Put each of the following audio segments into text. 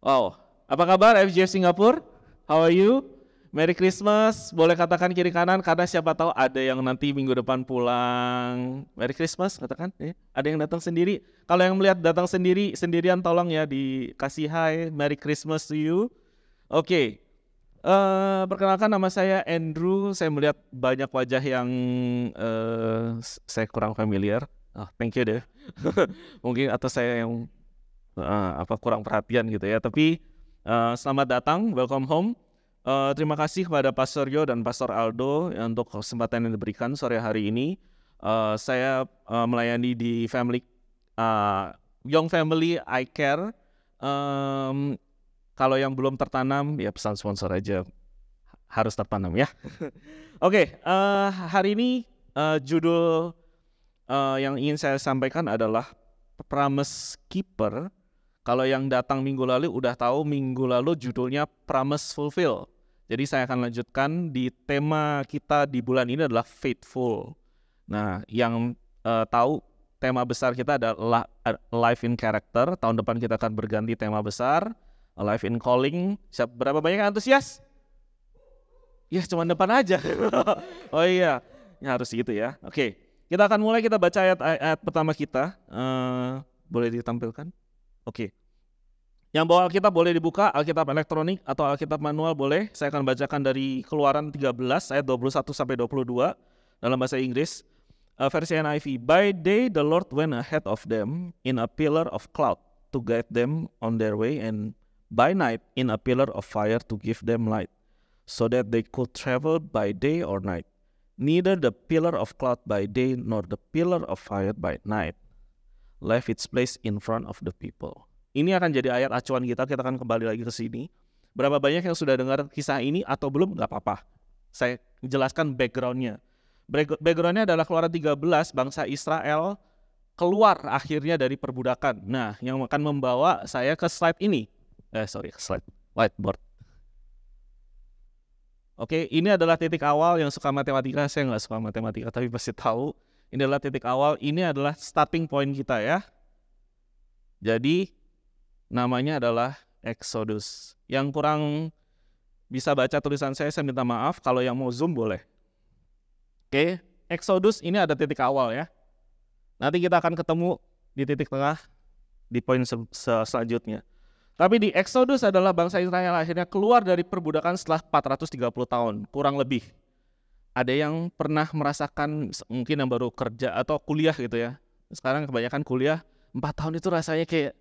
Wow, apa kabar FGF Singapura? How are you? Merry Christmas, boleh katakan kiri kanan karena siapa tahu ada yang nanti minggu depan pulang. Merry Christmas, katakan. Eh, ada yang datang sendiri. Kalau yang melihat datang sendiri, sendirian tolong ya dikasih hi, Merry Christmas to you. Oke, okay. uh, perkenalkan nama saya Andrew. Saya melihat banyak wajah yang uh, saya kurang familiar. Oh, thank you deh. Mungkin atau saya yang uh, apa kurang perhatian gitu ya. Tapi uh, selamat datang, welcome home. Uh, terima kasih kepada Pastor Yo dan Pastor Aldo untuk kesempatan yang diberikan sore hari ini. Uh, saya uh, melayani di family uh, Young Family I Care. Um, kalau yang belum tertanam ya pesan sponsor aja harus tertanam ya. Oke, okay, uh, hari ini uh, judul uh, yang ingin saya sampaikan adalah Promise Keeper kalau yang datang minggu lalu udah tahu minggu lalu judulnya Promise Fulfill. Jadi saya akan lanjutkan di tema kita di bulan ini adalah Faithful. Nah, yang uh, tahu tema besar kita adalah Life in Character. Tahun depan kita akan berganti tema besar Life in Calling. Siapa berapa banyak antusias? Ya, cuma depan aja. oh iya, ya, harus gitu ya. Oke, kita akan mulai kita baca ayat ayat pertama kita. Uh, boleh ditampilkan? Oke. Yang bawa Alkitab boleh dibuka, Alkitab elektronik atau Alkitab manual boleh. Saya akan bacakan dari Keluaran 13 ayat 21 sampai 22 dalam bahasa Inggris. Uh, versi NIV. By day the Lord went ahead of them in a pillar of cloud to guide them on their way and by night in a pillar of fire to give them light so that they could travel by day or night. Neither the pillar of cloud by day nor the pillar of fire by night left its place in front of the people. Ini akan jadi ayat acuan kita, kita akan kembali lagi ke sini. Berapa banyak yang sudah dengar kisah ini atau belum? Gak apa-apa. Saya jelaskan backgroundnya. Backgroundnya adalah keluaran 13, bangsa Israel keluar akhirnya dari perbudakan. Nah, yang akan membawa saya ke slide ini. Eh, sorry, slide whiteboard. Oke, ini adalah titik awal yang suka matematika. Saya nggak suka matematika, tapi pasti tahu. Ini adalah titik awal. Ini adalah starting point kita ya. Jadi namanya adalah Exodus. Yang kurang bisa baca tulisan saya, saya minta maaf. Kalau yang mau zoom boleh. Oke, Exodus ini ada titik awal ya. Nanti kita akan ketemu di titik tengah di poin se selanjutnya. Tapi di Exodus adalah bangsa Israel akhirnya keluar dari perbudakan setelah 430 tahun, kurang lebih. Ada yang pernah merasakan mungkin yang baru kerja atau kuliah gitu ya. Sekarang kebanyakan kuliah 4 tahun itu rasanya kayak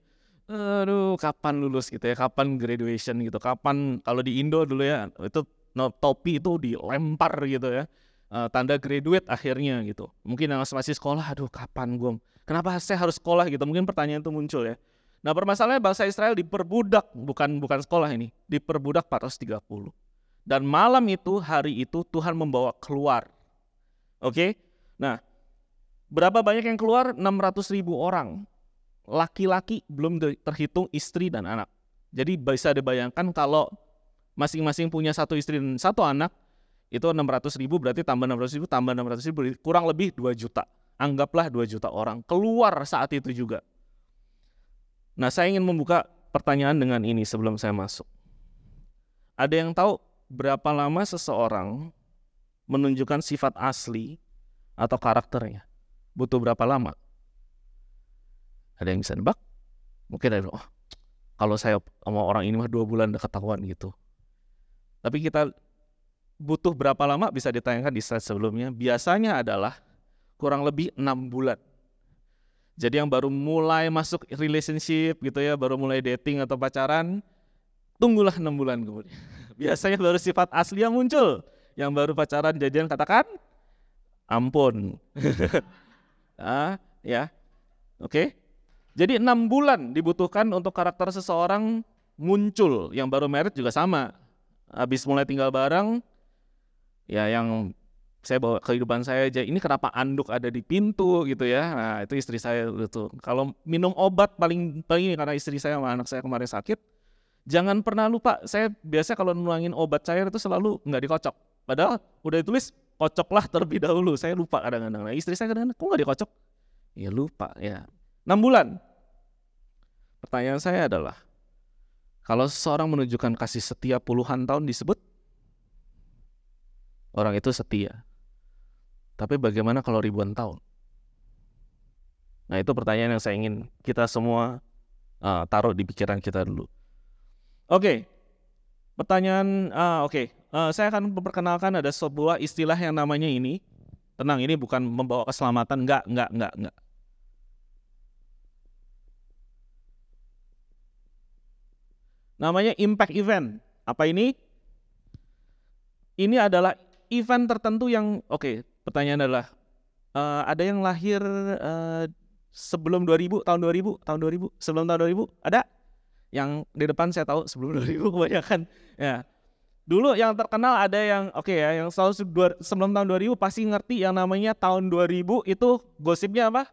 aduh kapan lulus gitu ya, kapan graduation gitu, kapan kalau di Indo dulu ya itu no, topi itu dilempar gitu ya, uh, tanda graduate akhirnya gitu. Mungkin yang masih sekolah, aduh kapan gue, kenapa saya harus sekolah gitu, mungkin pertanyaan itu muncul ya. Nah permasalahannya bangsa Israel diperbudak, bukan bukan sekolah ini, diperbudak 430. Dan malam itu, hari itu Tuhan membawa keluar. Oke, okay? nah berapa banyak yang keluar? 600 ribu orang laki-laki belum terhitung istri dan anak. Jadi bisa dibayangkan kalau masing-masing punya satu istri dan satu anak, itu 600 ribu berarti tambah 600 ribu tambah 600 ribu kurang lebih 2 juta. Anggaplah 2 juta orang keluar saat itu juga. Nah saya ingin membuka pertanyaan dengan ini sebelum saya masuk. Ada yang tahu berapa lama seseorang menunjukkan sifat asli atau karakternya? Butuh berapa lama? Ada yang bisa nebak? Mungkin ada, oh, kalau saya sama orang ini mah dua bulan udah ketahuan gitu. Tapi kita butuh berapa lama bisa ditayangkan di slide sebelumnya. Biasanya adalah kurang lebih enam bulan. Jadi yang baru mulai masuk relationship gitu ya, baru mulai dating atau pacaran, tunggulah enam bulan kemudian. Biasanya baru sifat asli yang muncul. Yang baru pacaran jadian katakan, ampun. ah, ya, oke. Jadi enam bulan dibutuhkan untuk karakter seseorang muncul. Yang baru merit juga sama. Habis mulai tinggal bareng, ya yang saya bawa kehidupan saya aja. Ini kenapa anduk ada di pintu gitu ya? Nah itu istri saya itu. Kalau minum obat paling paling karena istri saya sama anak saya kemarin sakit, jangan pernah lupa. Saya biasa kalau nuangin obat cair itu selalu nggak dikocok. Padahal udah ditulis kocoklah terlebih dahulu. Saya lupa kadang-kadang. Nah, istri saya kadang-kadang kok nggak dikocok? Ya lupa ya. 6 bulan. Pertanyaan saya adalah, Kalau seseorang menunjukkan kasih setia puluhan tahun disebut orang itu setia. Tapi bagaimana kalau ribuan tahun? Nah itu pertanyaan yang saya ingin kita semua uh, taruh di pikiran kita dulu. Oke, pertanyaan, uh, oke, uh, saya akan memperkenalkan ada sebuah istilah yang namanya ini. Tenang, ini bukan membawa keselamatan, enggak, enggak, enggak, enggak. Namanya impact event. Apa ini? Ini adalah event tertentu yang, oke, okay, pertanyaan adalah, uh, ada yang lahir uh, sebelum 2000 tahun 2000 tahun 2000 sebelum tahun 2000 ada yang di depan saya tahu sebelum 2000 kebanyakan. Ya. Dulu yang terkenal ada yang oke okay ya yang selalu sebelum tahun 2000 pasti ngerti yang namanya tahun 2000 itu gosipnya apa?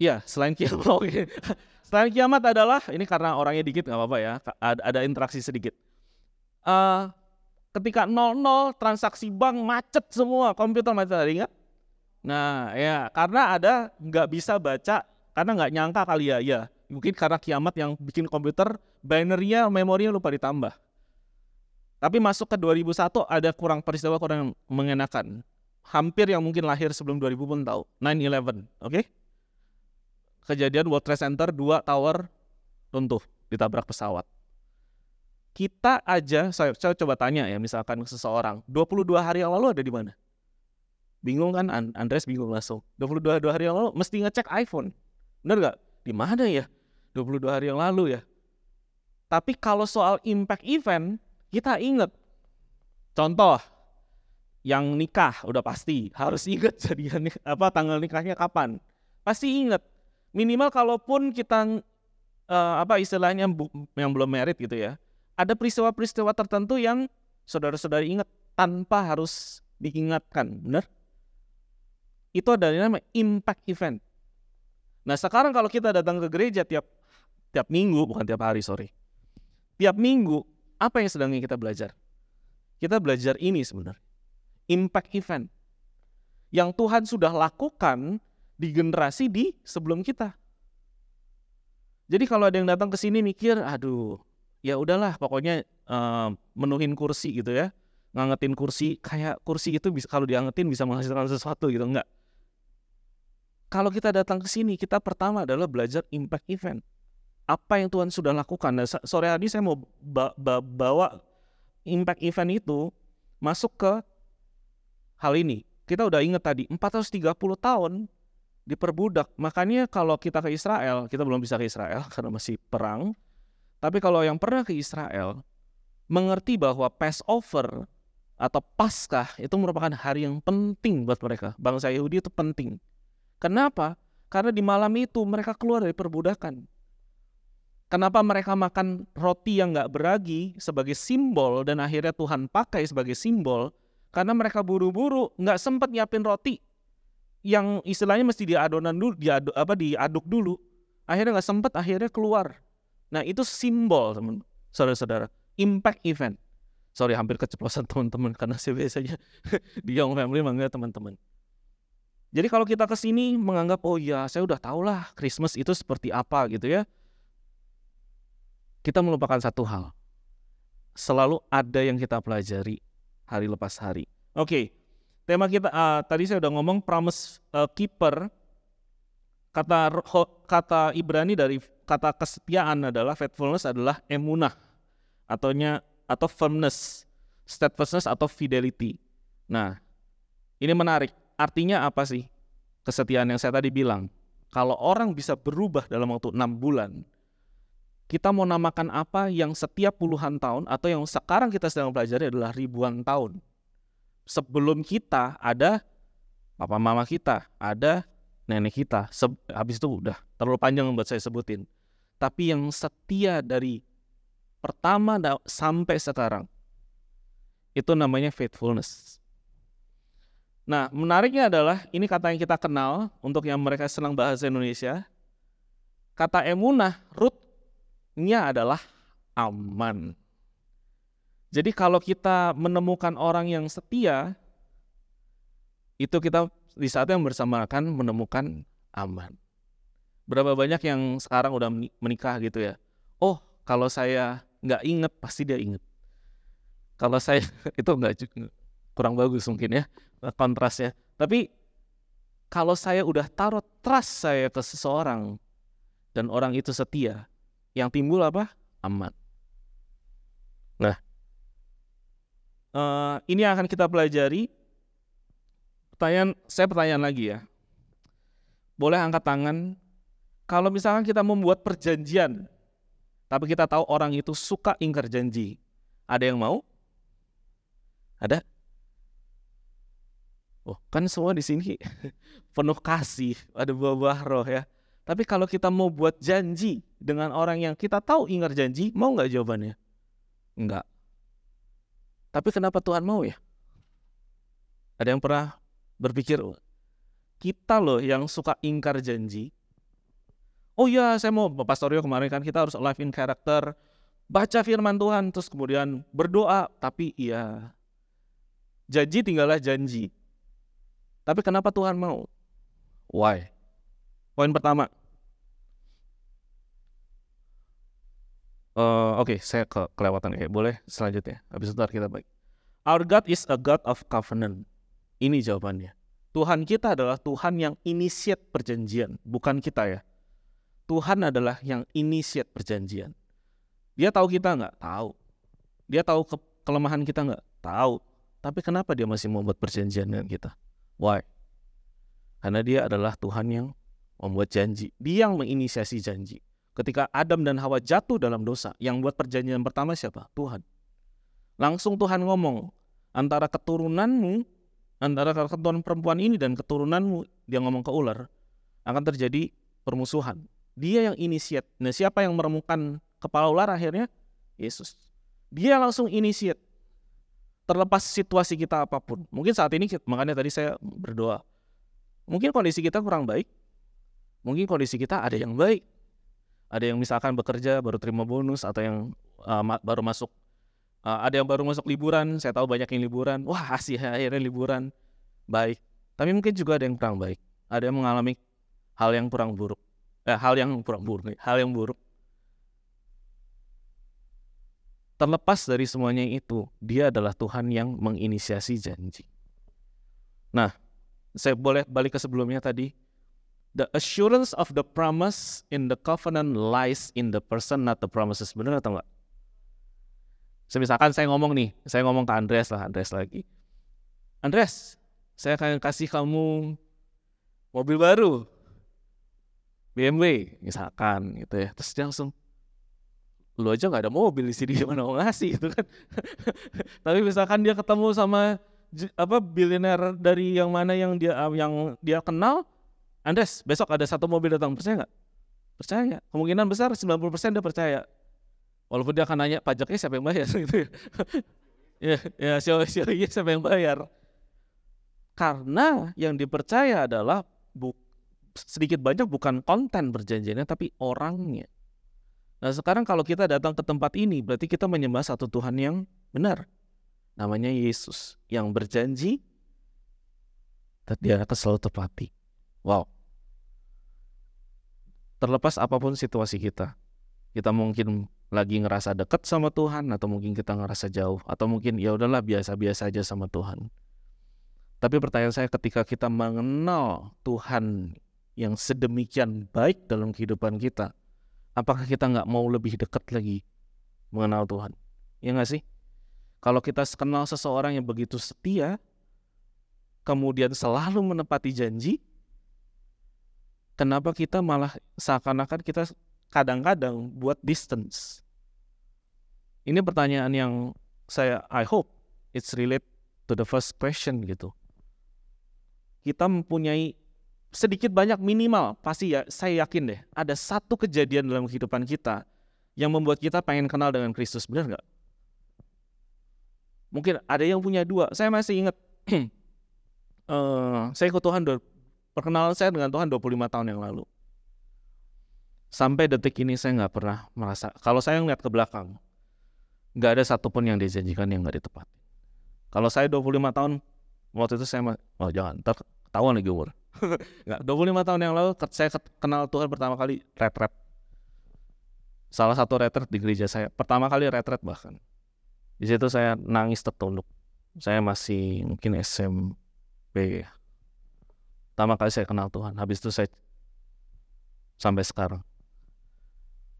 Ya selain kiamat. Okay. selain kiamat adalah ini karena orangnya dikit nggak apa-apa ya ada, ada interaksi sedikit. Uh, ketika 00 transaksi bank macet semua komputer macet ada ingat Nah ya karena ada nggak bisa baca karena nggak nyangka kali ya ya mungkin karena kiamat yang bikin komputer binary-nya memorinya lupa ditambah. Tapi masuk ke 2001 ada kurang peristiwa kurang mengenakan. Hampir yang mungkin lahir sebelum 2000 pun tahu. 9/11, oke? Okay? Kejadian World Trade Center dua tower runtuh ditabrak pesawat. Kita aja saya, saya coba tanya ya misalkan seseorang 22 hari yang lalu ada di mana? Bingung kan? Andres bingung langsung. 22 dua hari yang lalu mesti ngecek iPhone. Bener gak? Di mana ya? 22 hari yang lalu ya. Tapi kalau soal impact event, kita inget. Contoh, yang nikah udah pasti harus inget jadi apa tanggal nikahnya kapan. Pasti inget. Minimal kalaupun kita uh, apa istilahnya yang belum merit gitu ya. Ada peristiwa-peristiwa tertentu yang saudara-saudari ingat tanpa harus diingatkan, benar? itu adalah namanya impact event. Nah sekarang kalau kita datang ke gereja tiap tiap minggu, bukan tiap hari, sorry. Tiap minggu, apa yang sedang kita belajar? Kita belajar ini sebenarnya. Impact event. Yang Tuhan sudah lakukan di generasi di sebelum kita. Jadi kalau ada yang datang ke sini mikir, aduh, ya udahlah, pokoknya uh, menuhin kursi gitu ya, ngangetin kursi, kayak kursi itu bisa kalau diangetin bisa menghasilkan sesuatu gitu, enggak kalau kita datang ke sini, kita pertama adalah belajar impact event. Apa yang Tuhan sudah lakukan. Nah, sore hari saya mau bawa impact event itu masuk ke hal ini. Kita udah ingat tadi, 430 tahun diperbudak. Makanya kalau kita ke Israel, kita belum bisa ke Israel karena masih perang. Tapi kalau yang pernah ke Israel, mengerti bahwa Passover atau Paskah itu merupakan hari yang penting buat mereka. Bangsa Yahudi itu penting. Kenapa? Karena di malam itu mereka keluar dari perbudakan. Kenapa mereka makan roti yang nggak beragi sebagai simbol dan akhirnya Tuhan pakai sebagai simbol? Karena mereka buru-buru nggak sempat nyiapin roti yang istilahnya mesti diadonan dulu, diaduk, apa diaduk dulu. Akhirnya nggak sempat, akhirnya keluar. Nah itu simbol saudara-saudara, impact event. Sorry hampir keceplosan teman-teman karena saya biasanya di Young Family manggil teman-teman. Jadi kalau kita ke sini menganggap oh ya saya udah tahu lah Christmas itu seperti apa gitu ya. Kita melupakan satu hal. Selalu ada yang kita pelajari hari lepas hari. Oke. Okay. Tema kita uh, tadi saya udah ngomong promise uh, keeper. Kata kata Ibrani dari kata kesetiaan adalah faithfulness adalah emunah ataunya atau firmness, steadfastness atau fidelity. Nah, ini menarik artinya apa sih kesetiaan yang saya tadi bilang? Kalau orang bisa berubah dalam waktu enam bulan, kita mau namakan apa yang setiap puluhan tahun atau yang sekarang kita sedang pelajari adalah ribuan tahun. Sebelum kita ada papa mama kita, ada nenek kita. Habis itu udah terlalu panjang buat saya sebutin. Tapi yang setia dari pertama sampai sekarang itu namanya faithfulness. Nah, menariknya adalah ini kata yang kita kenal untuk yang mereka senang bahasa Indonesia. Kata emunah, rootnya adalah aman. Jadi kalau kita menemukan orang yang setia, itu kita di saat yang bersamakan menemukan aman. Berapa banyak yang sekarang udah menikah gitu ya? Oh, kalau saya nggak inget pasti dia inget. Kalau saya itu nggak kurang bagus mungkin ya kontrasnya. Tapi kalau saya udah taruh trust saya ke seseorang dan orang itu setia, yang timbul apa? Aman. Nah, uh, ini akan kita pelajari. Pertanyaan, saya pertanyaan lagi ya. Boleh angkat tangan kalau misalkan kita membuat perjanjian, tapi kita tahu orang itu suka ingkar janji, ada yang mau? Ada? Oh, kan semua di sini penuh kasih, ada buah-buah roh ya. Tapi kalau kita mau buat janji dengan orang yang kita tahu ingat janji, mau nggak jawabannya? Enggak. Tapi kenapa Tuhan mau ya? Ada yang pernah berpikir, kita loh yang suka ingkar janji. Oh iya, saya mau Pastorio kemarin kan kita harus live in character, baca firman Tuhan, terus kemudian berdoa. Tapi iya, janji tinggallah janji tapi kenapa Tuhan mau? Why? Poin pertama. Uh, Oke, okay, saya ke kelewatan ya. Boleh selanjutnya. Habis itu kita baik. Our God is a God of covenant. Ini jawabannya. Tuhan kita adalah Tuhan yang initiate perjanjian, bukan kita ya. Tuhan adalah yang initiate perjanjian. Dia tahu kita nggak? Tahu. Dia tahu ke kelemahan kita nggak? Tahu. Tapi kenapa dia masih membuat perjanjian dengan kita? Why? Karena dia adalah Tuhan yang membuat janji. Dia yang menginisiasi janji. Ketika Adam dan Hawa jatuh dalam dosa, yang buat perjanjian pertama siapa? Tuhan. Langsung Tuhan ngomong, antara keturunanmu, antara keturunan perempuan ini dan keturunanmu, dia ngomong ke ular, akan terjadi permusuhan. Dia yang inisiat. Nah siapa yang meremukan kepala ular akhirnya? Yesus. Dia langsung inisiat terlepas situasi kita apa pun. Mungkin saat ini makanya tadi saya berdoa. Mungkin kondisi kita kurang baik. Mungkin kondisi kita ada yang baik. Ada yang misalkan bekerja baru terima bonus atau yang uh, ma baru masuk uh, ada yang baru masuk liburan. Saya tahu banyak yang liburan. Wah, asih akhirnya liburan. Baik. Tapi mungkin juga ada yang kurang baik. Ada yang mengalami hal yang kurang buruk. Eh, hal yang kurang buruk, hal yang buruk terlepas dari semuanya itu, dia adalah Tuhan yang menginisiasi janji. Nah, saya boleh balik ke sebelumnya tadi. The assurance of the promise in the covenant lies in the person, not the promises. Benar atau enggak? Misalkan saya ngomong nih, saya ngomong ke Andres lah, Andres lagi. Andres, saya akan kasih kamu mobil baru. BMW misalkan gitu ya. Terus dia langsung, lu aja nggak ada mobil di sini gimana mau ngasih gitu kan? Tapi misalkan dia ketemu sama apa bilioner dari yang mana yang dia yang dia kenal Andes besok ada satu mobil datang percaya nggak? Percaya. Kemungkinan besar 90% dia percaya. Walaupun dia akan nanya pajaknya siapa yang bayar? Gitu ya. Ya ya siapa, siapa yang bayar? Karena yang dipercaya adalah bu, sedikit banyak bukan konten perjanjiannya tapi orangnya Nah sekarang kalau kita datang ke tempat ini berarti kita menyembah satu Tuhan yang benar. Namanya Yesus yang berjanji dia akan selalu tepati. Wow. Terlepas apa pun situasi kita. Kita mungkin lagi ngerasa dekat sama Tuhan atau mungkin kita ngerasa jauh atau mungkin ya udahlah biasa-biasa aja sama Tuhan. Tapi pertanyaan saya ketika kita mengenal Tuhan yang sedemikian baik dalam kehidupan kita, apakah kita nggak mau lebih dekat lagi mengenal Tuhan? Ya nggak sih? Kalau kita kenal seseorang yang begitu setia, kemudian selalu menepati janji, kenapa kita malah seakan-akan kita kadang-kadang buat distance? Ini pertanyaan yang saya I hope it's relate to the first question gitu. Kita mempunyai sedikit banyak minimal pasti ya saya yakin deh ada satu kejadian dalam kehidupan kita yang membuat kita pengen kenal dengan Kristus benar nggak? Mungkin ada yang punya dua. Saya masih ingat uh, saya ikut Tuhan perkenalan saya dengan Tuhan 25 tahun yang lalu. Sampai detik ini saya nggak pernah merasa kalau saya ngeliat ke belakang nggak ada satupun yang dijanjikan yang nggak ditepati. Kalau saya 25 tahun waktu itu saya oh jangan ntar ketahuan lagi umur Enggak, 25 tahun yang lalu saya kenal Tuhan pertama kali retret. Salah satu retret di gereja saya, pertama kali retret bahkan. Di situ saya nangis tertunduk. Saya masih mungkin SMP ya. Pertama kali saya kenal Tuhan. Habis itu saya sampai sekarang.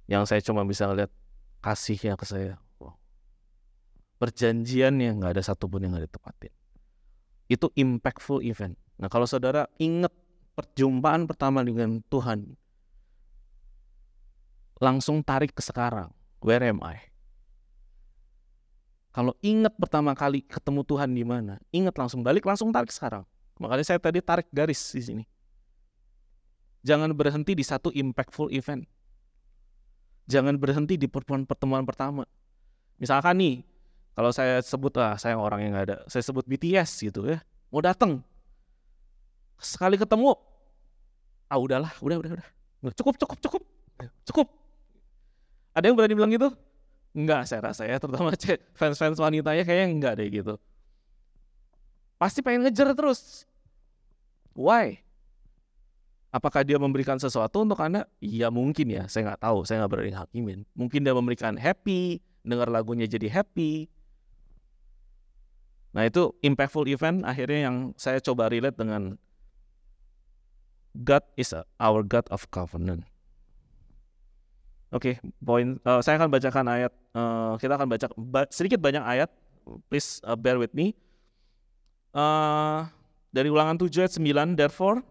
Yang saya cuma bisa lihat kasihnya ke saya. Wow. Perjanjiannya nggak ada satupun yang nggak ditepatin. Itu impactful event. Nah kalau saudara ingat perjumpaan pertama dengan Tuhan, langsung tarik ke sekarang. Where am I? Kalau ingat pertama kali ketemu Tuhan di mana, ingat langsung balik, langsung tarik sekarang. Makanya saya tadi tarik garis di sini. Jangan berhenti di satu impactful event. Jangan berhenti di pertemuan-pertemuan pertama. Misalkan nih, kalau saya sebut ah saya orang yang nggak ada, saya sebut BTS gitu ya, mau datang, sekali ketemu, ah udahlah, udah udah udah, cukup cukup cukup, cukup. Ada yang berani bilang gitu? Enggak, saya rasa ya, terutama fans-fans wanitanya kayaknya enggak deh gitu. Pasti pengen ngejar terus. Why? Apakah dia memberikan sesuatu untuk Anda? Iya mungkin ya, saya nggak tahu, saya nggak berani hakimin. Mungkin dia memberikan happy, dengar lagunya jadi happy. Nah itu impactful event akhirnya yang saya coba relate dengan God is our God of covenant. Oke, okay, poin uh, saya akan bacakan ayat. Uh, kita akan baca ba sedikit banyak ayat. Please uh, bear with me. Uh, dari ulangan 7 ayat 9, therefore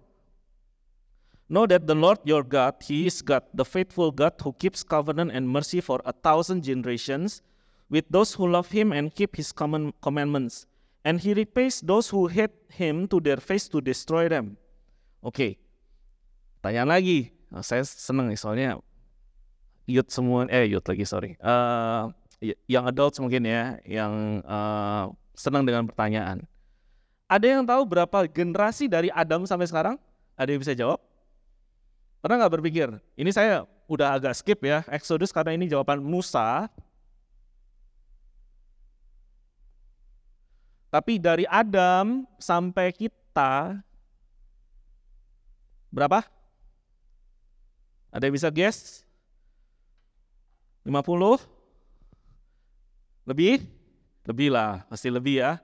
Know that the Lord your God, He is God, the faithful God who keeps covenant and mercy for a thousand generations with those who love Him and keep His common commandments. And He repays those who hate Him to their face to destroy them. Oke, okay. Tanya lagi. Nah, saya seneng nih soalnya youth semua eh youth lagi sorry. Uh, yang adults mungkin ya yang uh, senang dengan pertanyaan. Ada yang tahu berapa generasi dari Adam sampai sekarang? Ada yang bisa jawab? Pernah nggak berpikir? Ini saya udah agak skip ya Exodus karena ini jawaban Musa. Tapi dari Adam sampai kita berapa ada yang bisa guess 50? Lebih? Lebih lah, pasti lebih ya.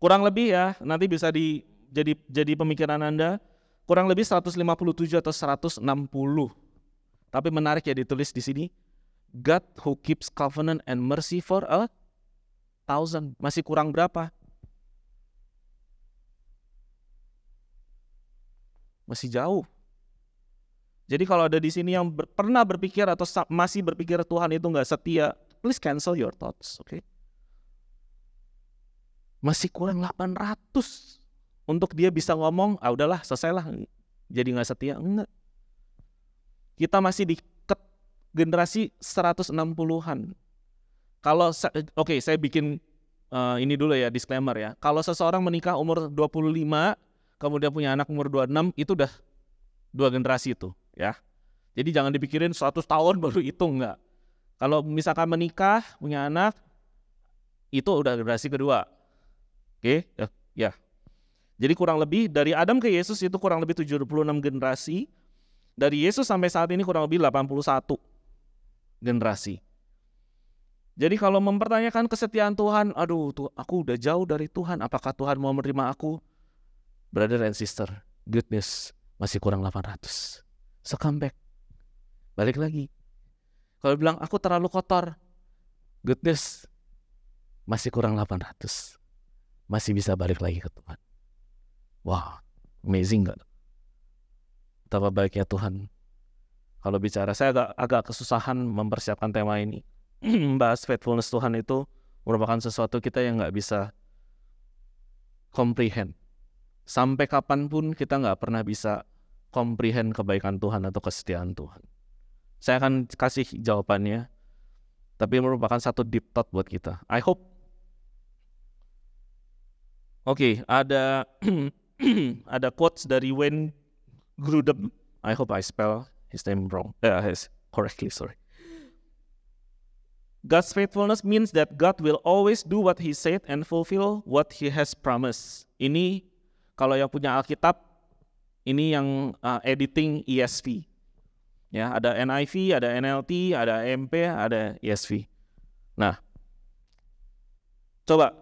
Kurang lebih ya, nanti bisa di jadi jadi pemikiran Anda. Kurang lebih 157 atau 160. Tapi menarik ya ditulis di sini. God who keeps covenant and mercy for a thousand. Masih kurang berapa? Masih jauh. Jadi kalau ada di sini yang ber, pernah berpikir atau masih berpikir Tuhan itu nggak setia, please cancel your thoughts, oke? Okay? Masih kurang 800 untuk dia bisa ngomong, ah udahlah selesailah, jadi nggak setia, enggak. Kita masih di generasi 160-an. Kalau oke, okay, saya bikin uh, ini dulu ya disclaimer ya. Kalau seseorang menikah umur 25, kemudian punya anak umur 26, itu udah dua generasi itu ya. Jadi jangan dipikirin 100 tahun baru itu enggak. Kalau misalkan menikah, punya anak, itu udah generasi kedua. Oke, ya, ya. Jadi kurang lebih dari Adam ke Yesus itu kurang lebih 76 generasi. Dari Yesus sampai saat ini kurang lebih 81 generasi. Jadi kalau mempertanyakan kesetiaan Tuhan, aduh tuh aku udah jauh dari Tuhan, apakah Tuhan mau menerima aku? Brother and sister, goodness masih kurang 800. So come back. Balik lagi. Kalau bilang aku terlalu kotor, goodness, masih kurang 800. Masih bisa balik lagi ke Tuhan. Wah, wow, amazing gak? Betapa baiknya Tuhan. Kalau bicara, saya agak, agak kesusahan mempersiapkan tema ini. Bahas faithfulness Tuhan itu merupakan sesuatu kita yang nggak bisa comprehend. Sampai kapan pun kita nggak pernah bisa comprehend kebaikan Tuhan atau kesetiaan Tuhan? Saya akan kasih jawabannya, tapi merupakan satu deep thought buat kita. I hope. Oke, okay, ada ada quotes dari Wayne Grudem. I hope I spell his name wrong. Uh, his correctly, sorry. God's faithfulness means that God will always do what He said and fulfill what He has promised. Ini kalau yang punya Alkitab ini yang uh, editing ESV. Ya, ada NIV, ada NLT, ada MP, ada ESV. Nah, coba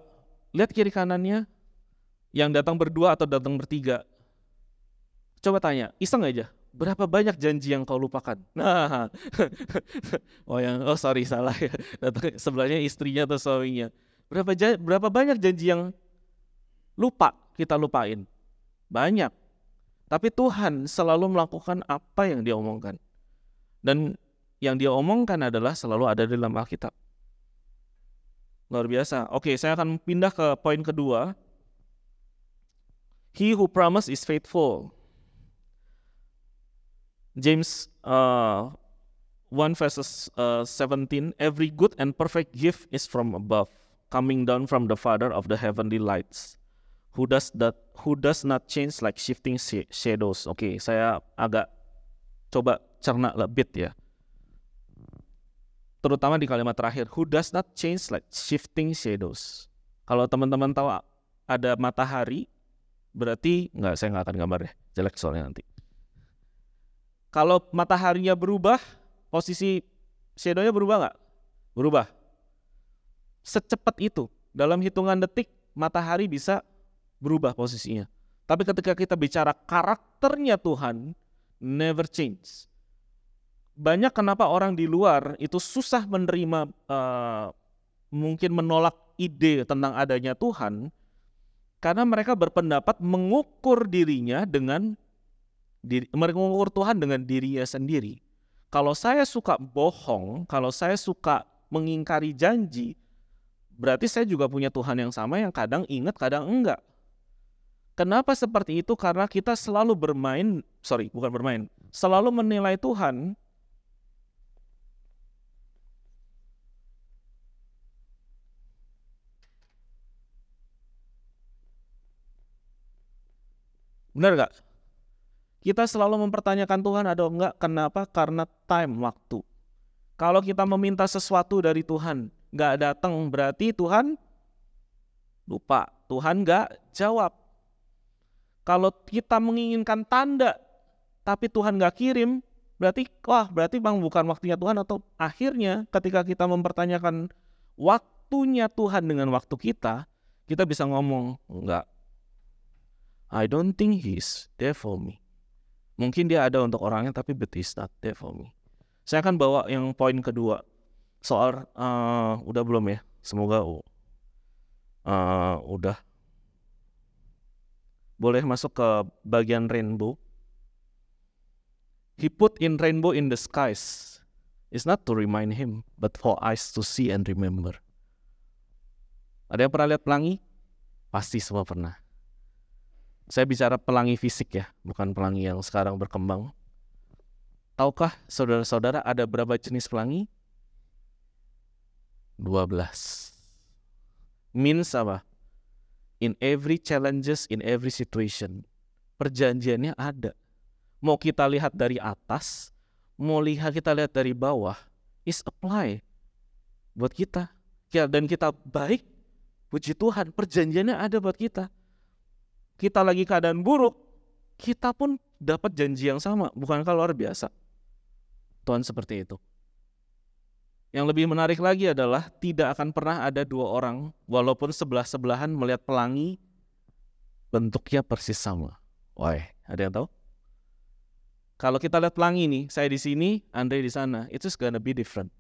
lihat kiri kanannya yang datang berdua atau datang bertiga. Coba tanya, iseng aja, berapa banyak janji yang kau lupakan? Nah, oh yang oh sorry salah ya, datang sebelahnya istrinya atau suaminya. Berapa berapa banyak janji yang lupa kita lupain? Banyak. Tapi Tuhan selalu melakukan apa yang dia omongkan. Dan yang dia omongkan adalah selalu ada di dalam Alkitab. Luar biasa. Oke, saya akan pindah ke poin kedua. He who promise is faithful. James uh, 1 verses uh, 17, every good and perfect gift is from above, coming down from the Father of the heavenly lights, who does that who does not change like shifting shadows. Oke, okay, saya agak coba cerna lebih ya. Terutama di kalimat terakhir, who does not change like shifting shadows. Kalau teman-teman tahu ada matahari, berarti nggak saya nggak akan gambar deh, jelek soalnya nanti. Kalau mataharinya berubah, posisi shadow-nya berubah nggak? Berubah. Secepat itu, dalam hitungan detik, matahari bisa berubah posisinya. Tapi ketika kita bicara karakternya Tuhan, never change. Banyak kenapa orang di luar itu susah menerima, uh, mungkin menolak ide tentang adanya Tuhan, karena mereka berpendapat mengukur dirinya dengan diri, mengukur Tuhan dengan dirinya sendiri. Kalau saya suka bohong, kalau saya suka mengingkari janji, berarti saya juga punya Tuhan yang sama yang kadang ingat, kadang enggak. Kenapa seperti itu? Karena kita selalu bermain, sorry, bukan bermain, selalu menilai Tuhan Benar gak? Kita selalu mempertanyakan Tuhan ada enggak? Kenapa? Karena time, waktu. Kalau kita meminta sesuatu dari Tuhan, nggak datang berarti Tuhan lupa. Tuhan nggak jawab. Kalau kita menginginkan tanda, tapi Tuhan nggak kirim, berarti wah berarti bang bukan waktunya Tuhan atau akhirnya ketika kita mempertanyakan waktunya Tuhan dengan waktu kita, kita bisa ngomong enggak. I don't think he's there for me. Mungkin dia ada untuk orangnya tapi but he's not there for me. Saya akan bawa yang poin kedua. Soal uh, udah belum ya? Semoga uh, udah. Boleh masuk ke bagian rainbow. He put in rainbow in the skies. It's not to remind him, but for eyes to see and remember. Ada yang pernah lihat pelangi? Pasti semua pernah. Saya bicara pelangi fisik ya, bukan pelangi yang sekarang berkembang. Tahukah saudara-saudara ada berapa jenis pelangi? 12. Means apa? In every challenges, in every situation. Perjanjiannya ada. Mau kita lihat dari atas, mau lihat kita lihat dari bawah, is apply buat kita. Dan kita baik, puji Tuhan, perjanjiannya ada buat kita kita lagi keadaan buruk, kita pun dapat janji yang sama. Bukankah luar biasa? Tuhan seperti itu. Yang lebih menarik lagi adalah tidak akan pernah ada dua orang walaupun sebelah-sebelahan melihat pelangi bentuknya persis sama. Wah, ada yang tahu? Kalau kita lihat pelangi nih, saya di sini, Andre di sana, itu gonna be different.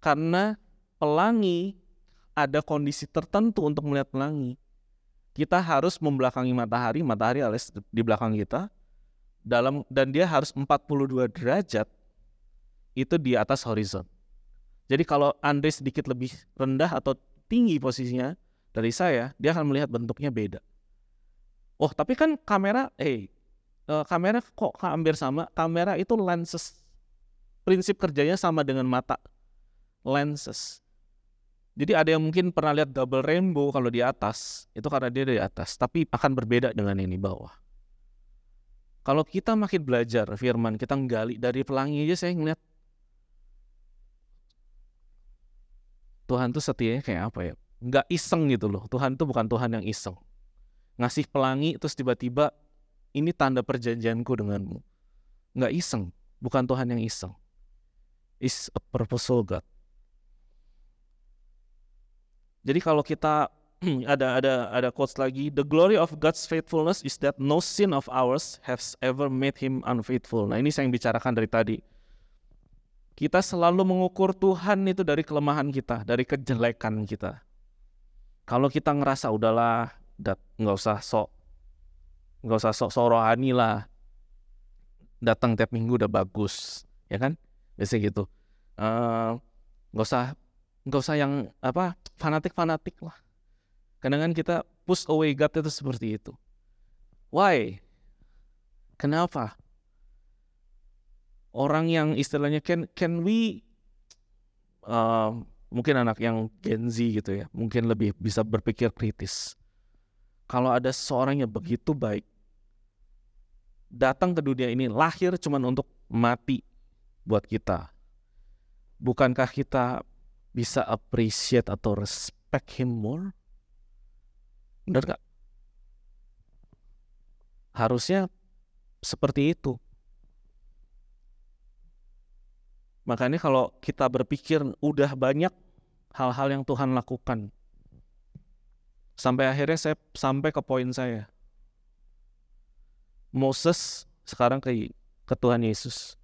Karena pelangi ada kondisi tertentu untuk melihat pelangi kita harus membelakangi matahari, matahari alias di belakang kita dalam dan dia harus 42 derajat itu di atas horizon. Jadi kalau Andre sedikit lebih rendah atau tinggi posisinya dari saya, dia akan melihat bentuknya beda. Oh, tapi kan kamera, eh, uh, kamera kok hampir sama? Kamera itu lenses. Prinsip kerjanya sama dengan mata. Lenses. Jadi ada yang mungkin pernah lihat double rainbow kalau di atas, itu karena dia di atas, tapi akan berbeda dengan di bawah. Kalau kita makin belajar firman, kita nggali dari pelangi aja saya ngeliat Tuhan tuh setianya kayak apa ya? Nggak iseng gitu loh. Tuhan tuh bukan Tuhan yang iseng. Ngasih pelangi terus tiba-tiba ini tanda perjanjianku denganmu. nggak iseng, bukan Tuhan yang iseng. Is a purposeful God. Jadi kalau kita ada ada ada quotes lagi, the glory of God's faithfulness is that no sin of ours has ever made him unfaithful. Nah, ini saya yang bicarakan dari tadi. Kita selalu mengukur Tuhan itu dari kelemahan kita, dari kejelekan kita. Kalau kita ngerasa udahlah, nggak usah sok, nggak usah sok sorohani lah, datang tiap minggu udah bagus, ya kan? Biasa gitu. Uh, nggak usah, nggak usah yang apa fanatik fanatik lah. Kadang kan kita push away God itu seperti itu. Why? Kenapa? Orang yang istilahnya can can we uh, mungkin anak yang Gen Z gitu ya mungkin lebih bisa berpikir kritis. Kalau ada seorang yang begitu baik datang ke dunia ini lahir cuman untuk mati buat kita. Bukankah kita bisa appreciate atau respect him more? Benar gak harusnya seperti itu Makanya kalau kita berpikir udah banyak hal-hal yang Tuhan lakukan. Sampai akhirnya saya sampai ke poin saya. Moses sekarang ke, ke Tuhan Yesus.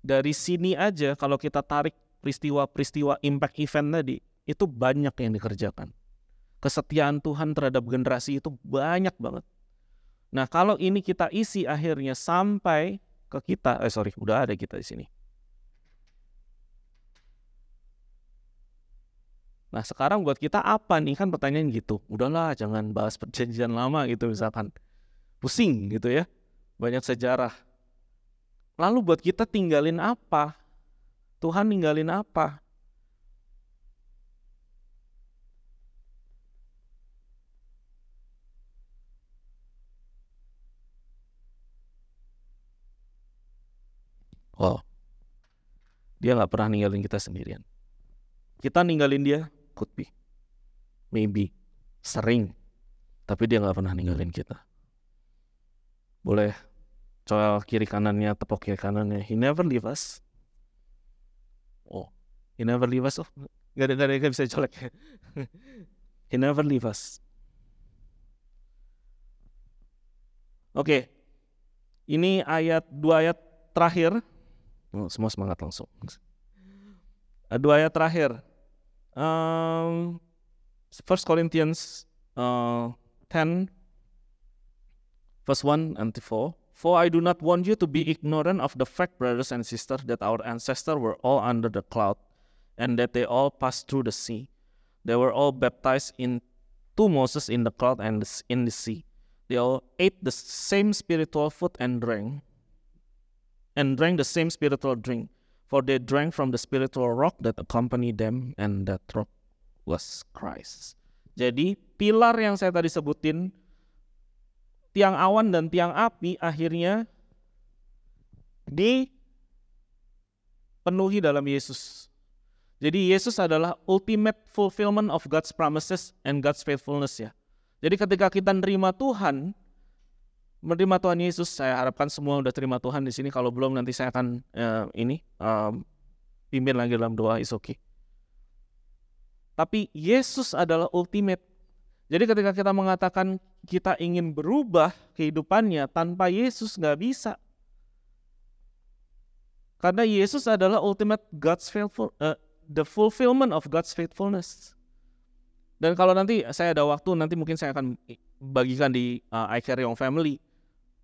Dari sini aja kalau kita tarik peristiwa-peristiwa impact event tadi, itu banyak yang dikerjakan. Kesetiaan Tuhan terhadap generasi itu banyak banget. Nah, kalau ini kita isi akhirnya sampai ke kita, eh sorry, udah ada kita di sini. Nah, sekarang buat kita apa nih? Kan pertanyaan gitu. Udahlah, jangan bahas perjanjian lama gitu misalkan. Pusing gitu ya. Banyak sejarah. Lalu buat kita tinggalin apa? Tuhan tinggalin apa? Oh, dia nggak pernah ninggalin kita sendirian. Kita ninggalin dia, could be, maybe, sering, tapi dia nggak pernah ninggalin kita. Boleh coel kiri kanannya, tepok kiri kanannya. He never leave us. Oh, he never leave us. Oh, nggak ada nggak ada bisa colek. he never leave us. Oke, okay. ini ayat dua ayat terakhir semua semangat langsung. Dua ayat terakhir. Um, First Corinthians uh, 10 verse 1 and 4. For I do not want you to be ignorant of the fact, brothers and sisters, that our ancestors were all under the cloud, and that they all passed through the sea. They were all baptized into Moses in the cloud and in the sea. They all ate the same spiritual food and drank and drank the same spiritual drink, for they drank from the spiritual rock that accompanied them, and that rock was Christ. Jadi pilar yang saya tadi sebutin, tiang awan dan tiang api akhirnya dipenuhi dalam Yesus. Jadi Yesus adalah ultimate fulfillment of God's promises and God's faithfulness ya. Jadi ketika kita nerima Tuhan, menerima Tuhan Yesus. Saya harapkan semua udah terima Tuhan di sini. Kalau belum nanti saya akan uh, ini um, pimpin lagi dalam doa is okay. Tapi Yesus adalah ultimate. Jadi ketika kita mengatakan kita ingin berubah kehidupannya tanpa Yesus nggak bisa. Karena Yesus adalah ultimate God's faithful, uh, the fulfillment of God's faithfulness. Dan kalau nanti saya ada waktu, nanti mungkin saya akan bagikan di uh, I Care Young Family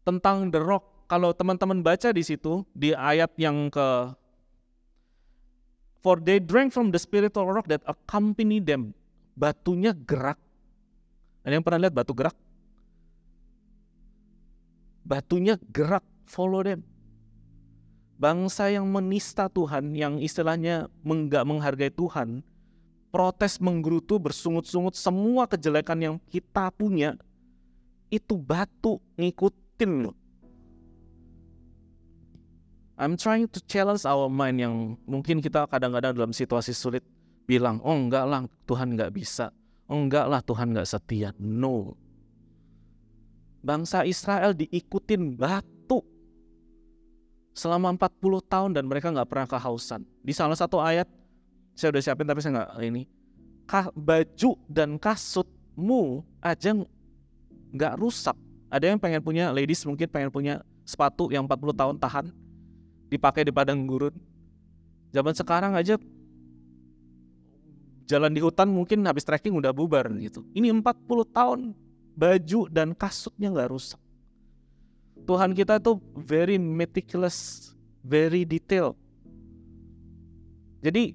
tentang The Rock. Kalau teman-teman baca di situ di ayat yang ke For they drank from the spiritual rock that accompany them. Batunya gerak. Ada yang pernah lihat batu gerak? Batunya gerak, follow them. Bangsa yang menista Tuhan, yang istilahnya enggak menghargai Tuhan, protes menggerutu, bersungut-sungut, semua kejelekan yang kita punya, itu batu ngikut yakin I'm trying to challenge our mind yang mungkin kita kadang-kadang dalam situasi sulit bilang, oh enggak lah Tuhan enggak bisa, oh enggak lah Tuhan enggak setia. No. bangsa Israel diikutin batu selama 40 tahun dan mereka nggak pernah kehausan. Di salah satu ayat saya udah siapin tapi saya nggak ini baju dan kasutmu aja nggak rusak. Ada yang pengen punya ladies mungkin pengen punya sepatu yang 40 tahun tahan dipakai di padang gurun. Zaman sekarang aja jalan di hutan mungkin habis trekking udah bubar gitu. Ini 40 tahun baju dan kasutnya nggak rusak. Tuhan kita itu very meticulous, very detail. Jadi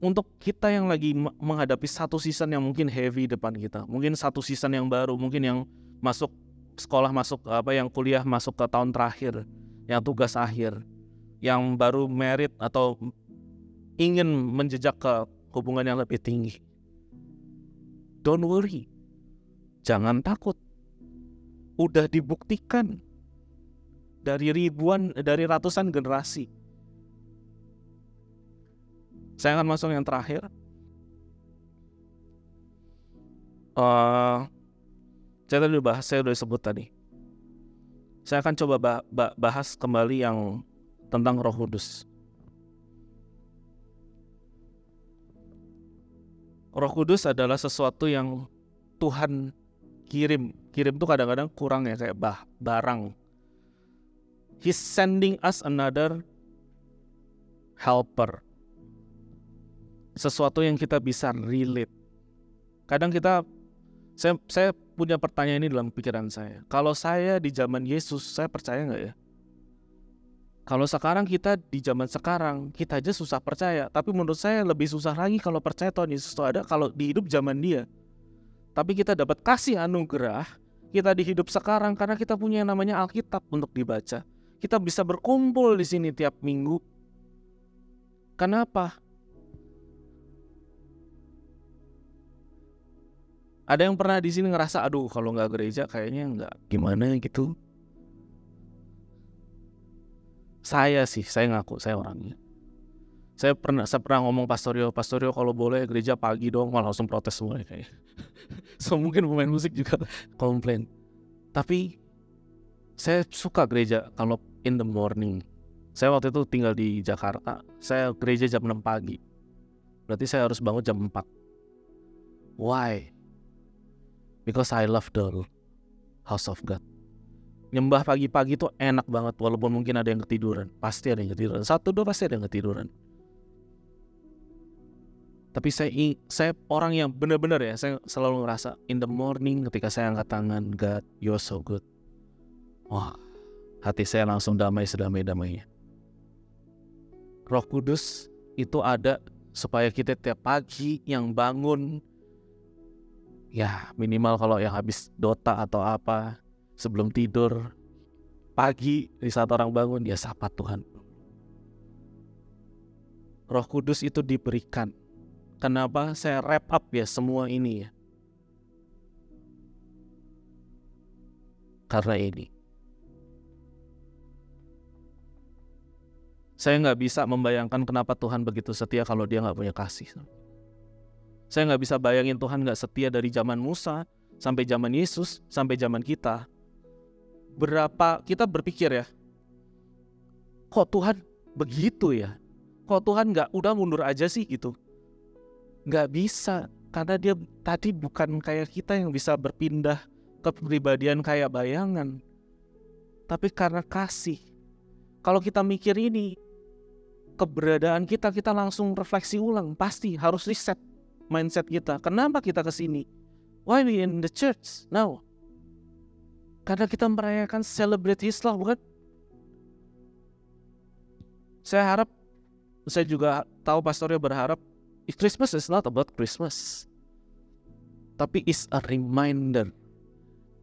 untuk kita yang lagi menghadapi satu season yang mungkin heavy depan kita, mungkin satu season yang baru, mungkin yang masuk sekolah masuk apa yang kuliah masuk ke tahun terakhir, yang tugas akhir, yang baru merit atau ingin menjejak ke hubungan yang lebih tinggi. Don't worry. Jangan takut udah dibuktikan dari ribuan dari ratusan generasi. Saya akan masuk yang terakhir. Uh, saya tadi bahas, saya udah sebut tadi. Saya akan coba bahas kembali yang tentang Roh Kudus. Roh Kudus adalah sesuatu yang Tuhan kirim kirim tuh kadang-kadang kurang ya kayak bah barang he's sending us another helper sesuatu yang kita bisa relate kadang kita saya saya punya pertanyaan ini dalam pikiran saya kalau saya di zaman Yesus saya percaya nggak ya kalau sekarang kita di zaman sekarang kita aja susah percaya tapi menurut saya lebih susah lagi kalau percaya Tuhan Yesus itu ada kalau di hidup zaman dia tapi kita dapat kasih anugerah kita di hidup sekarang karena kita punya yang namanya Alkitab untuk dibaca. Kita bisa berkumpul di sini tiap minggu. Kenapa? Ada yang pernah di sini ngerasa, aduh kalau nggak gereja kayaknya nggak gimana gitu. Saya sih, saya ngaku saya orangnya. Saya pernah saya pernah ngomong pastorio pastorio kalau boleh gereja pagi dong. Malah langsung protes semua kayak. So mungkin pemain musik juga komplain. Tapi saya suka gereja kalau in the morning. Saya waktu itu tinggal di Jakarta saya gereja jam 6 pagi. Berarti saya harus bangun jam 4 why because I love the house of God. Nyembah pagi-pagi itu enak banget walaupun mungkin ada yang ketiduran. Pasti ada yang ketiduran. Satu dua pasti ada yang ketiduran. Tapi saya saya orang yang benar-benar ya saya selalu ngerasa in the morning ketika saya angkat tangan God you're so good. Wah hati saya langsung damai sedamai-damainya Roh Kudus itu ada supaya kita tiap pagi yang bangun ya minimal kalau yang habis dota atau apa sebelum tidur pagi di saat orang bangun ya sapa Tuhan Roh Kudus itu diberikan Kenapa saya wrap up ya semua ini ya? Karena ini. Saya nggak bisa membayangkan kenapa Tuhan begitu setia kalau dia nggak punya kasih. Saya nggak bisa bayangin Tuhan nggak setia dari zaman Musa sampai zaman Yesus sampai zaman kita. Berapa kita berpikir ya, kok Tuhan begitu ya? Kok Tuhan nggak udah mundur aja sih gitu? nggak bisa karena dia tadi bukan kayak kita yang bisa berpindah kepribadian kayak bayangan tapi karena kasih kalau kita mikir ini keberadaan kita kita langsung refleksi ulang pasti harus reset mindset kita kenapa kita ke sini why we in the church now karena kita merayakan celebrate his love bukan saya harap saya juga tahu pastornya berharap Christmas is not about Christmas. Tapi is a reminder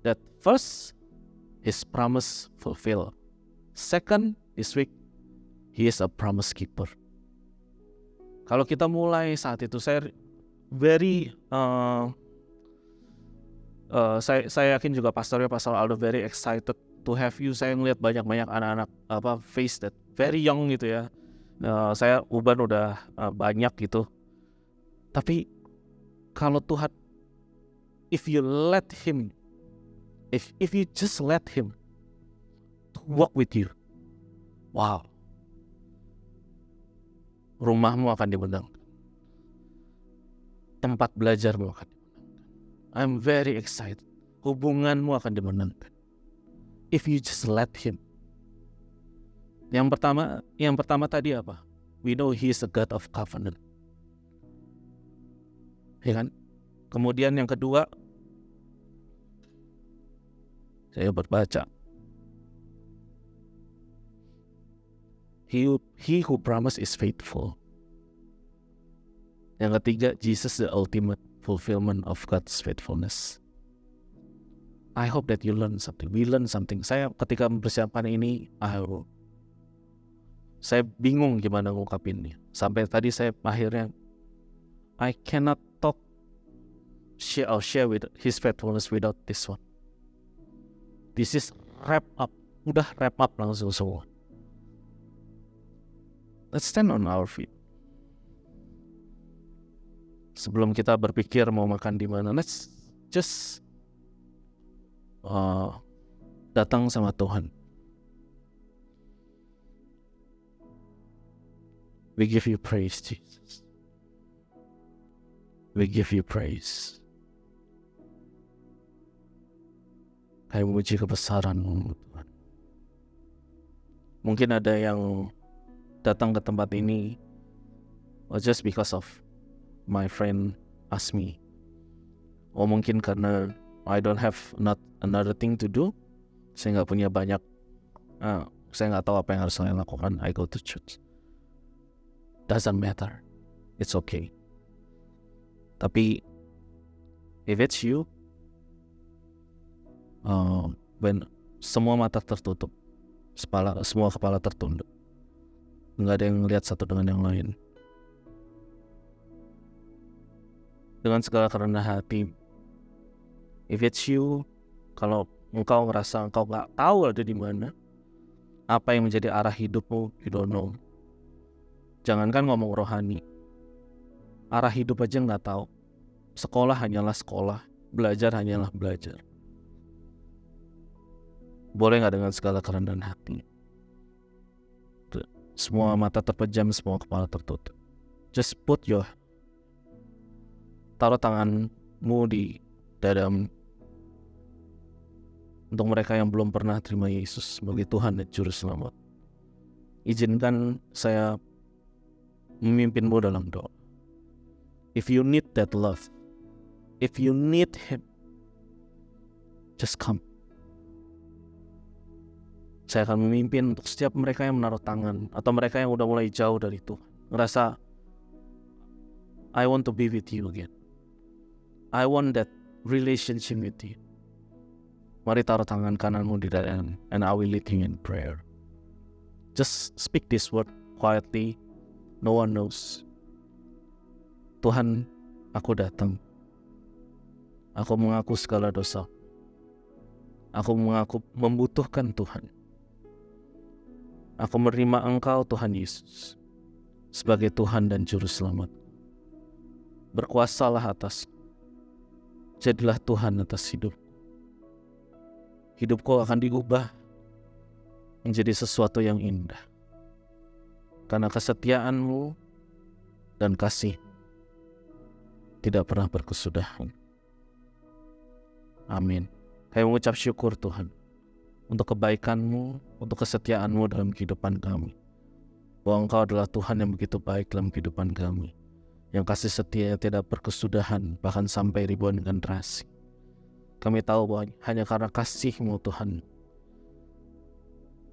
that first his promise fulfilled. Second, this week he is a promise keeper. Kalau kita mulai saat itu saya very uh, uh, saya saya yakin juga pastornya Pastor Aldo very excited to have you. Saya ngeliat banyak-banyak anak-anak apa face that very young gitu ya. Uh, saya uban udah uh, banyak gitu tapi kalau Tuhan if you let him If if you just let him to walk with you. Wow. Rumahmu akan dimenangkan. Tempat belajarmu akan dimenangkan. I'm very excited. Hubunganmu akan dimenangkan. If you just let him. Yang pertama, yang pertama tadi apa? We know he is a God of covenant. Ya kan? Kemudian yang kedua, saya berbaca. He, he who promise is faithful. Yang ketiga, Jesus the ultimate fulfillment of God's faithfulness. I hope that you learn something. We learn something. Saya ketika mempersiapkan ini, I saya bingung gimana ngungkapinnya. Sampai tadi saya akhirnya I cannot talk share or share with his faithfulness without this one. This is wrap up. Udah wrap up langsung semua. Let's stand on our feet. Sebelum kita berpikir mau makan di mana, let's just uh, datang sama Tuhan. We give you praise, Jesus. We give you praise. Kami memuji kebesaran-Mu, Tuhan. Mungkin ada yang datang ke tempat ini or just because of my friend ask me. Oh mungkin karena I don't have not another thing to do. Saya nggak punya banyak. Uh, saya nggak tahu apa yang harus saya lakukan. I go to church doesn't matter. It's okay. Tapi if it's you, uh, when semua mata tertutup, sepala, semua kepala tertunduk, nggak ada yang lihat satu dengan yang lain. Dengan segala karena hati, if it's you, kalau engkau merasa engkau nggak tahu ada di mana, apa yang menjadi arah hidupmu, you don't know Jangankan ngomong rohani. Arah hidup aja nggak tahu. Sekolah hanyalah sekolah. Belajar hanyalah belajar. Boleh nggak dengan segala kerendahan hati? Semua mata terpejam, semua kepala tertutup. Just put your taruh tanganmu di dalam untuk mereka yang belum pernah terima Yesus sebagai Tuhan dan Juru Selamat. Izinkan saya memimpinmu dalam doa. If you need that love, if you need Him, just come. Saya akan memimpin untuk setiap mereka yang menaruh tangan atau mereka yang udah mulai jauh dari Tuhan. Ngerasa, I want to be with you again. I want that relationship with you. Mari taruh tangan kananmu di dalam and I will lead you in prayer. Just speak this word quietly No one knows. Tuhan, aku datang. Aku mengaku segala dosa. Aku mengaku membutuhkan Tuhan. Aku menerima Engkau, Tuhan Yesus, sebagai Tuhan dan Juru Selamat. Berkuasalah atas. Jadilah Tuhan atas hidup. Hidupku akan diubah menjadi sesuatu yang indah karena kesetiaanmu dan kasih tidak pernah berkesudahan. Amin. Kami mengucap syukur Tuhan untuk kebaikanmu, untuk kesetiaanmu dalam kehidupan kami. Bahwa Engkau adalah Tuhan yang begitu baik dalam kehidupan kami. Yang kasih setia tidak berkesudahan, bahkan sampai ribuan generasi. Kami tahu bahwa hanya karena kasih-Mu Tuhan,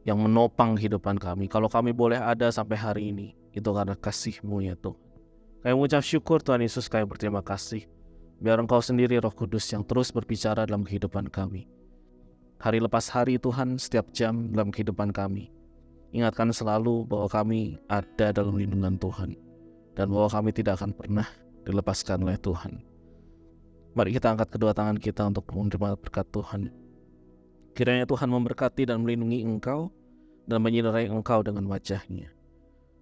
yang menopang kehidupan kami. Kalau kami boleh ada sampai hari ini, itu karena kasih-Mu ya Tuhan. Kami mengucap syukur Tuhan Yesus, kami berterima kasih. Biar Engkau sendiri roh kudus yang terus berbicara dalam kehidupan kami. Hari lepas hari Tuhan, setiap jam dalam kehidupan kami. Ingatkan selalu bahwa kami ada dalam lindungan Tuhan. Dan bahwa kami tidak akan pernah dilepaskan oleh Tuhan. Mari kita angkat kedua tangan kita untuk menerima berkat Tuhan. Kiranya Tuhan memberkati dan melindungi engkau dan menyinarai engkau dengan wajahnya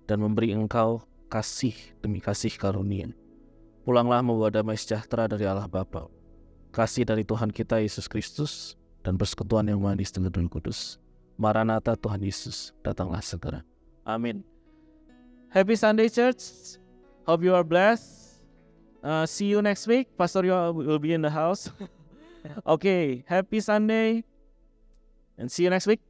dan memberi engkau kasih demi kasih karunia. Pulanglah membawa damai sejahtera dari Allah Bapa, kasih dari Tuhan kita Yesus Kristus, dan persekutuan yang manis dengan Roh Kudus. Maranatha Tuhan Yesus, datanglah segera. Amin. Happy Sunday Church. Hope you are blessed. Uh, see you next week. Pastor you will be in the house. okay, happy Sunday and see you next week.